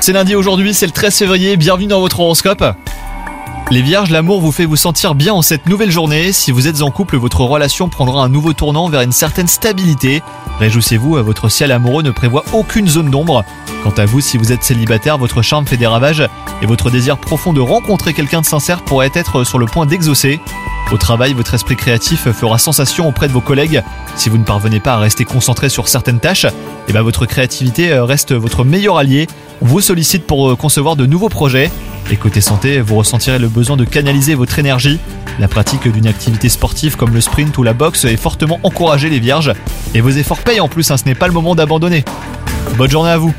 C'est lundi aujourd'hui, c'est le 13 février, bienvenue dans votre horoscope. Les vierges, l'amour vous fait vous sentir bien en cette nouvelle journée. Si vous êtes en couple, votre relation prendra un nouveau tournant vers une certaine stabilité. Réjouissez-vous, votre ciel amoureux ne prévoit aucune zone d'ombre. Quant à vous, si vous êtes célibataire, votre charme fait des ravages et votre désir profond de rencontrer quelqu'un de sincère pourrait être sur le point d'exaucer. Au travail, votre esprit créatif fera sensation auprès de vos collègues. Si vous ne parvenez pas à rester concentré sur certaines tâches, eh ben votre créativité reste votre meilleur allié. On vous sollicite pour concevoir de nouveaux projets. Et côté santé, vous ressentirez le besoin de canaliser votre énergie. La pratique d'une activité sportive comme le sprint ou la boxe est fortement encouragée les vierges. Et vos efforts payent en plus, hein, ce n'est pas le moment d'abandonner. Bonne journée à vous